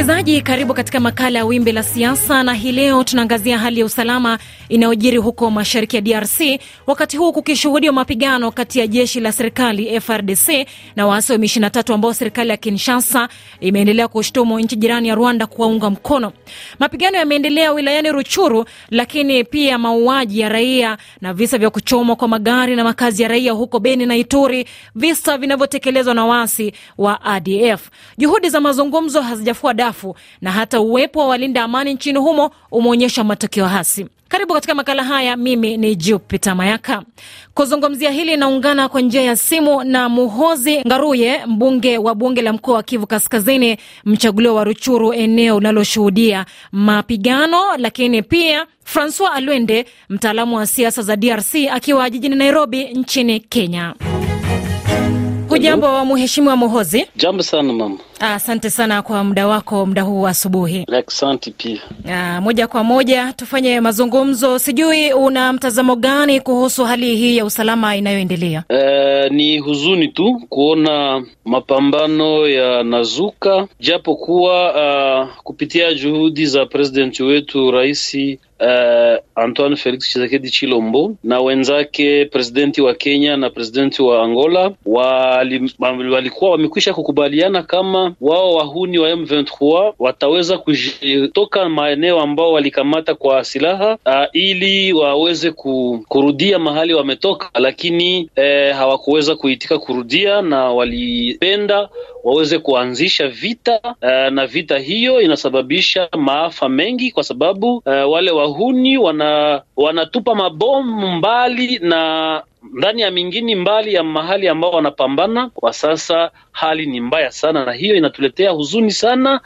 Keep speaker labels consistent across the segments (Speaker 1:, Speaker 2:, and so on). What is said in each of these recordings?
Speaker 1: Msikilizaji, karibu katika makala ya Wimbi la Siasa, na hii leo tunaangazia hali ya usalama inayojiri huko mashariki ya DRC, wakati huu kukishuhudiwa mapigano kati ya jeshi la serikali FRDC na waasi wa M23 ambao serikali ya Kinshasa imeendelea kushtumu nchi jirani ya Rwanda kuwaunga mkono. Mapigano yameendelea wilayani Ruchuru, lakini pia mauaji ya raia na visa vya kuchomwa kwa magari na makazi ya raia huko Beni na Ituri, visa vinavyotekelezwa na waasi wa ADF. Juhudi za mazungumzo hazijafua dafu na hata uwepo wa walinda amani nchini humo umeonyesha matokeo hasi. Karibu katika makala haya. Mimi ni Jupita Mayaka. Kuzungumzia hili naungana kwa njia ya simu na Muhozi Ngaruye, mbunge wa bunge la mkoa wa Kivu Kaskazini, mchaguliwa wa Ruchuru, eneo linaloshuhudia mapigano, lakini pia Francois Alwende, mtaalamu wa siasa za DRC akiwa jijini Nairobi nchini Kenya. Hujambo wa mheshimiwa Muhozi?
Speaker 2: Jambo sana mama.
Speaker 1: Asante sana kwa muda wako, muda huu asubuhi.
Speaker 2: Asante pia.
Speaker 1: Aa, moja kwa moja tufanye mazungumzo. Sijui una mtazamo gani kuhusu hali hii ya usalama inayoendelea?
Speaker 2: Uh, ni huzuni tu kuona mapambano yanazuka, japo kuwa uh, kupitia juhudi za presidenti wetu raisi Uh, Antoine Felix Tshisekedi Chilombo na wenzake presidenti wa Kenya na presidenti wa Angola wali, walikuwa wamekwisha kukubaliana kama wao wahuni wa M23 wataweza kutoka maeneo ambao walikamata kwa silaha uh, ili waweze ku, kurudia mahali wametoka, lakini eh, hawakuweza kuitika kurudia na walipenda waweze kuanzisha vita uh, na vita hiyo inasababisha maafa mengi kwa sababu uh, wale wahuni wana wanatupa mabomu mbali na ndani ya mingini mbali ya mahali ambao wanapambana. Kwa sasa hali ni mbaya sana, na hiyo inatuletea huzuni sana.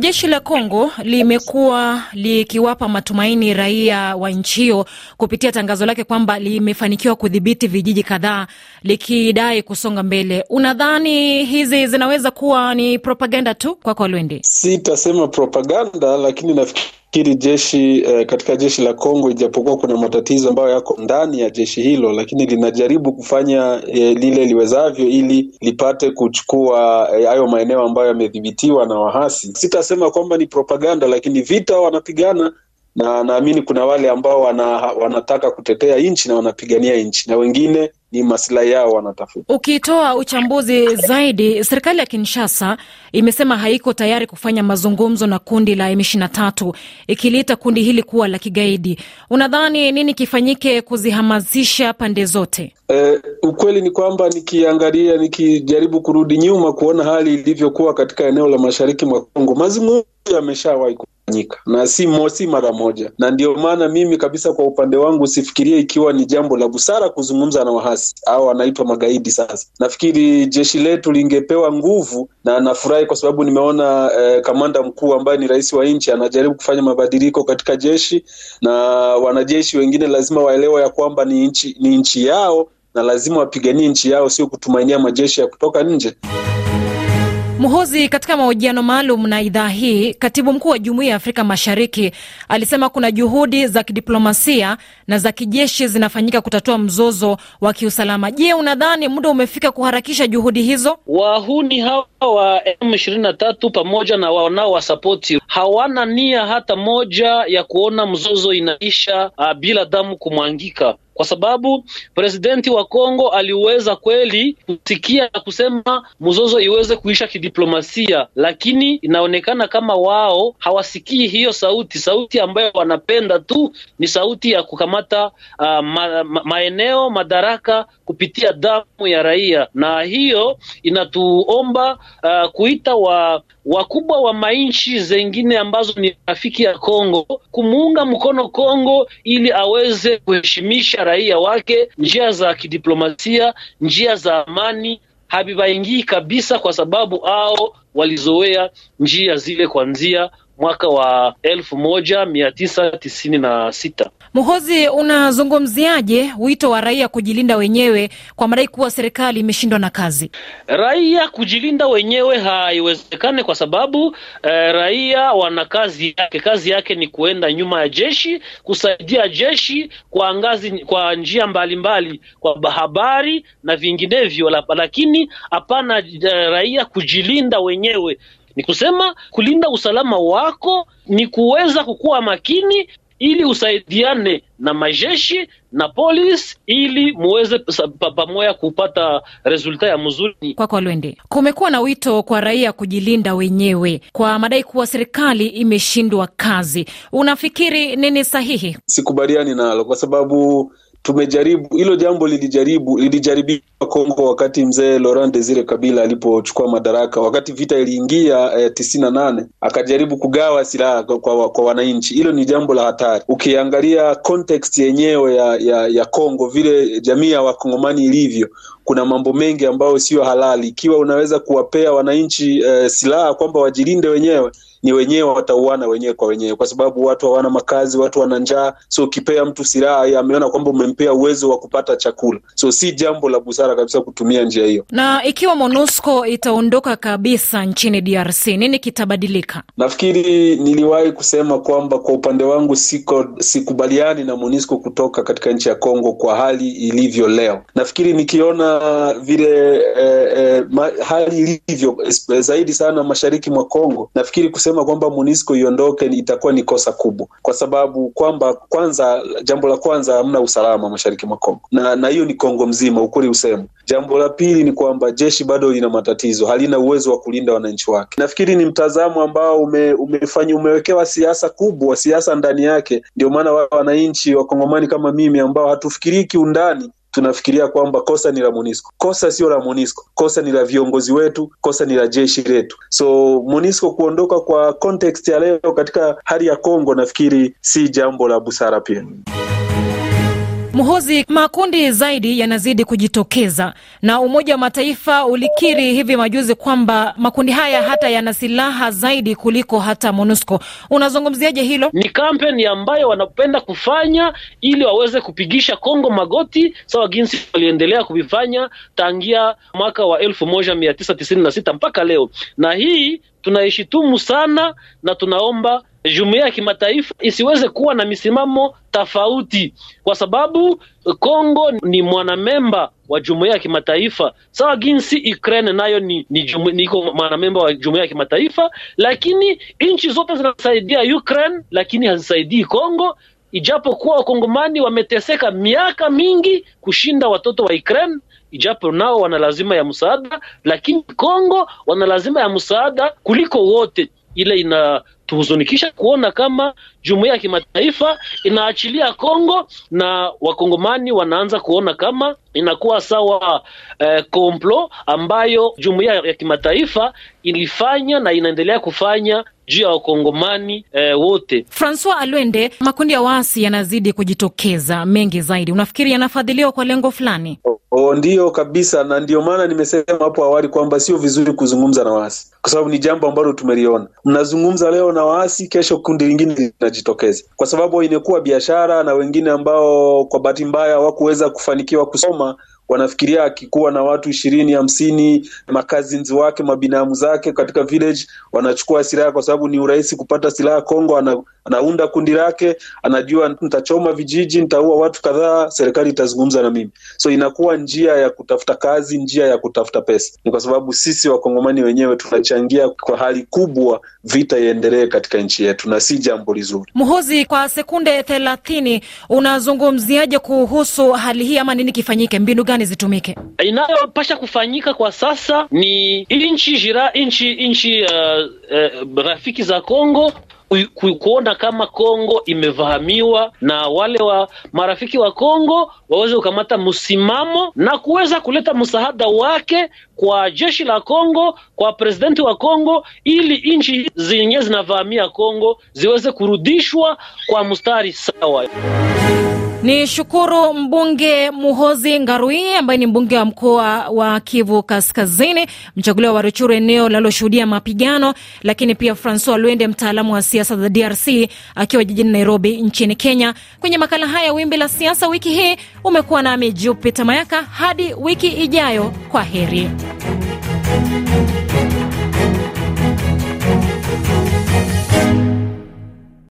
Speaker 1: Jeshi la Kongo limekuwa likiwapa matumaini raia wa nchi hiyo kupitia tangazo lake kwamba limefanikiwa kudhibiti vijiji kadhaa likidai kusonga mbele. Unadhani hizi zinaweza kuwa ni propaganda tu kwako, Lwende?
Speaker 3: Sitasema propaganda, lakini nafikiri jeshi eh, katika jeshi la Kongo, ijapokuwa kuna matatizo ambayo yako ndani ya jeshi hilo, lakini linajaribu kufanya eh, lile liwezavyo ili lipate kuchukua hayo eh, maeneo ambayo yamedhibitiwa na wahasi. Sitasema kwamba ni propaganda, lakini vita wanapigana na naamini kuna wale ambao wana, wanataka kutetea nchi na wanapigania nchi na wengine ni maslahi yao wanatafuta.
Speaker 1: Ukitoa uchambuzi zaidi, serikali ya Kinshasa imesema haiko tayari kufanya mazungumzo na kundi la M23 ikiliita kundi hili kuwa la kigaidi. Unadhani nini kifanyike kuzihamasisha pande zote?
Speaker 3: Eh, ukweli ni kwamba nikiangalia, nikijaribu kurudi nyuma kuona hali ilivyokuwa katika eneo la mashariki mwa Kongo, mazungumzo yameshawahi kufanyika na si mosi mara moja, na ndio maana mimi kabisa kwa upande wangu sifikirie ikiwa ni jambo la busara kuzungumza na wahasi au wanaitwa magaidi. Sasa nafikiri jeshi letu lingepewa nguvu, na nafurahi kwa sababu nimeona eh, kamanda mkuu ambaye ni rais wa nchi anajaribu kufanya mabadiliko katika jeshi, na wanajeshi wengine lazima waelewe ya kwamba ni nchi, ni nchi yao na lazima wapiganie nchi yao, sio kutumainia majeshi ya kutoka nje.
Speaker 1: Muhozi, katika mahojiano maalum na idhaa hii, katibu mkuu wa Jumuiya ya Afrika Mashariki alisema kuna juhudi za kidiplomasia na za kijeshi zinafanyika kutatua mzozo wa kiusalama. Je, unadhani muda umefika kuharakisha juhudi hizo?
Speaker 2: Wahuni hawa wa M23 pamoja na wanaowasapoti hawana nia hata moja ya kuona mzozo inaisha uh, bila damu kumwangika kwa sababu presidenti wa Kongo aliweza kweli kusikia na kusema mzozo iweze kuisha kidiplomasia, lakini inaonekana kama wao hawasikii hiyo sauti. Sauti ambayo wanapenda tu ni sauti ya kukamata uh, ma, ma, maeneo madaraka kupitia damu ya raia, na hiyo inatuomba uh, kuita wa wakubwa wa mainchi zengine ambazo ni rafiki ya Kongo kumuunga mkono Kongo ili aweze kuheshimisha raia wake, njia za kidiplomasia, njia za amani havivaingii kabisa, kwa sababu ao walizoea njia zile kuanzia mwaka wa elfu moja mia tisa tisini na sita.
Speaker 1: Muhozi, unazungumziaje wito wa raia kujilinda wenyewe kwa madai kuwa serikali imeshindwa na kazi?
Speaker 2: Raia kujilinda wenyewe haiwezekane kwa sababu eh, raia wana kazi yake. Kazi yake ni kuenda nyuma ya jeshi, kusaidia jeshi kwa ngazi, kwa njia mbalimbali mbali, kwa habari na vinginevyo, lakini hapana eh, raia kujilinda wenyewe Ni kusema kulinda usalama wako ni kuweza kukuwa makini ili usaidiane na majeshi na polisi ili muweze pamoja kupata resulta ya mzuri.
Speaker 1: Kwako Lwende, kumekuwa na wito kwa raia kujilinda wenyewe kwa madai kuwa serikali imeshindwa kazi. Unafikiri nini sahihi?
Speaker 3: Sikubaliani nalo kwa sababu tumejaribu hilo jambo, lilijaribu lilijaribiwa Kongo wakati mzee Laurent Desire Kabila alipochukua madaraka, wakati vita iliingia eh, tisini na nane akajaribu kugawa silaha kwa, kwa, kwa wananchi. Hilo ni jambo la hatari. Ukiangalia context yenyewe ya, ya, ya Kongo, vile jamii ya wakongomani ilivyo, kuna mambo mengi ambayo siyo halali. Ikiwa unaweza kuwapea wananchi eh, silaha kwamba wajilinde wenyewe ni wenyewe watauana wenyewe kwa wenyewe, kwa sababu watu hawana makazi, watu wana njaa. So ukipea mtu silaha, ameona kwamba umempea uwezo wa kupata chakula, so si jambo la busara kabisa kutumia njia hiyo.
Speaker 1: Na ikiwa MONUSCO itaondoka kabisa nchini DRC, nini kitabadilika?
Speaker 3: Nafikiri niliwahi kusema kwamba kwa upande wangu siko sikubaliani na MONUSCO kutoka katika nchi ya Kongo kwa hali ilivyo leo. Nafikiri nikiona vile eh, eh, ma, hali ilivyo zaidi sana mashariki mwa Kongo, nafikiri kusema kwamba MONUSCO iondoke itakuwa ni kosa kubwa, kwa sababu kwamba kwanza, jambo la kwanza, hamna usalama mashariki mwa Kongo na na hiyo ni Kongo mzima, ukweli usema. Jambo la pili ni kwamba jeshi bado lina matatizo, halina uwezo wa kulinda wananchi wake. Nafikiri ni mtazamo ambao ume, umefanya umewekewa siasa kubwa, siasa ndani yake. Ndio maana wao wananchi wakongomani kama mimi ambao hatufikirii kiundani tunafikiria kwamba kosa ni la MONUSCO. Kosa sio la MONUSCO, kosa ni la viongozi wetu, kosa ni la jeshi letu. So MONUSCO kuondoka kwa context ya leo katika hali ya Kongo, nafikiri si jambo la busara pia.
Speaker 1: Muhozi, makundi zaidi yanazidi kujitokeza na Umoja wa Mataifa ulikiri hivi majuzi kwamba makundi haya hata yana silaha zaidi kuliko hata MONUSCO. Unazungumziaje hilo?
Speaker 2: Ni kampeni ambayo wanapenda kufanya ili waweze kupigisha Kongo magoti sawa jinsi waliendelea kuvifanya tangia mwaka wa elfu moja mia tisa tisini na sita mpaka leo, na hii tunaishitumu sana na tunaomba jumuiya ya kimataifa isiweze kuwa na misimamo tofauti, kwa sababu Kongo ni mwanamemba wa jumuiya ya kimataifa sawa jinsi Ukraine nayo ni, ni jumu, niko mwanamemba wa jumuiya ya kimataifa, lakini nchi zote zinasaidia Ukraine, lakini hazisaidii Kongo, ijapokuwa wakongomani wameteseka miaka mingi kushinda watoto wa Ukraine ijapo nao wana lazima ya msaada, lakini Kongo wana lazima ya msaada kuliko wote. Ile inatuhuzunikisha kuona kama jumuiya ya kimataifa inaachilia Kongo na wakongomani wanaanza kuona kama inakuwa sawa eh, komplo ambayo jumuiya ya kimataifa ilifanya na inaendelea kufanya juu ya wakongomani eh, wote.
Speaker 1: Francois Alwende, makundi ya waasi yanazidi kujitokeza mengi zaidi, unafikiri yanafadhiliwa kwa lengo fulani?
Speaker 3: Oh, ndiyo kabisa, na ndio maana nimesema hapo awali kwamba sio vizuri kuzungumza na waasi, kwa sababu ni jambo ambalo tumeliona. Mnazungumza leo na waasi, kesho kundi lingine linajitokeza, kwa sababu imekuwa biashara, na wengine ambao kwa bahati mbaya hawakuweza kufanikiwa kusoma wanafikiria akikuwa na watu ishirini hamsini makazinzi wake mabinamu zake katika village wanachukua silaha, kwa sababu ni urahisi kupata silaha Kongo. Ana, anaunda kundi lake, anajua nitachoma vijiji, nitaua watu kadhaa, serikali itazungumza na mimi. So inakuwa njia ya kutafuta kazi, njia ya kutafuta pesa. Ni kwa sababu sisi wakongomani wenyewe tunachangia kwa hali kubwa vita iendelee katika nchi yetu, na si jambo lizuri.
Speaker 1: Mhozi, kwa sekunde thelathini, unazungumziaje kuhusu hali hii, ama nini kifanyike, mbinu zitumike?
Speaker 2: Inayopasha kufanyika kwa sasa ni nchi jira nchi nchi uh, uh, rafiki za Kongo ku, kuona kama Kongo imevahamiwa na wale wa marafiki wa Kongo waweze kukamata msimamo na kuweza kuleta msaada wake kwa jeshi la Kongo, kwa presidenti wa Kongo, ili nchi zenye zinavamia Kongo ziweze kurudishwa kwa mstari sawa.
Speaker 1: Ni shukuru mbunge Muhozi Ngarui ambaye ni mbunge wa mkoa wa Kivu Kaskazini, mchaguliwa wa Ruchuru, eneo linaloshuhudia mapigano, lakini pia Francois Lwende, mtaalamu wa siasa za DRC akiwa jijini Nairobi nchini Kenya. Kwenye makala haya wimbi la siasa wiki hii umekuwa nami Jupita Mayaka. Hadi wiki ijayo, kwa heri.